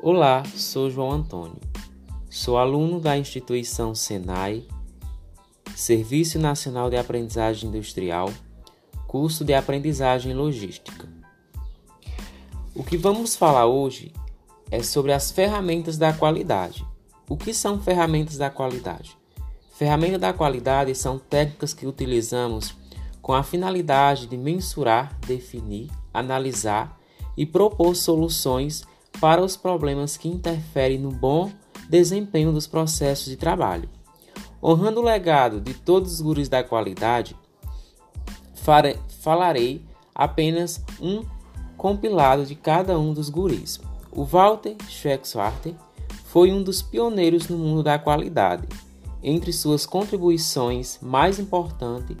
Olá, sou João Antônio. Sou aluno da instituição Senai, Serviço Nacional de Aprendizagem Industrial, curso de Aprendizagem Logística. O que vamos falar hoje é sobre as ferramentas da qualidade. O que são ferramentas da qualidade? Ferramentas da qualidade são técnicas que utilizamos com a finalidade de mensurar, definir, analisar e propor soluções para os problemas que interferem no bom desempenho dos processos de trabalho. Honrando o legado de todos os gurus da qualidade, falarei apenas um compilado de cada um dos guris. O Walter Schweckswarter foi um dos pioneiros no mundo da qualidade. Entre suas contribuições mais importantes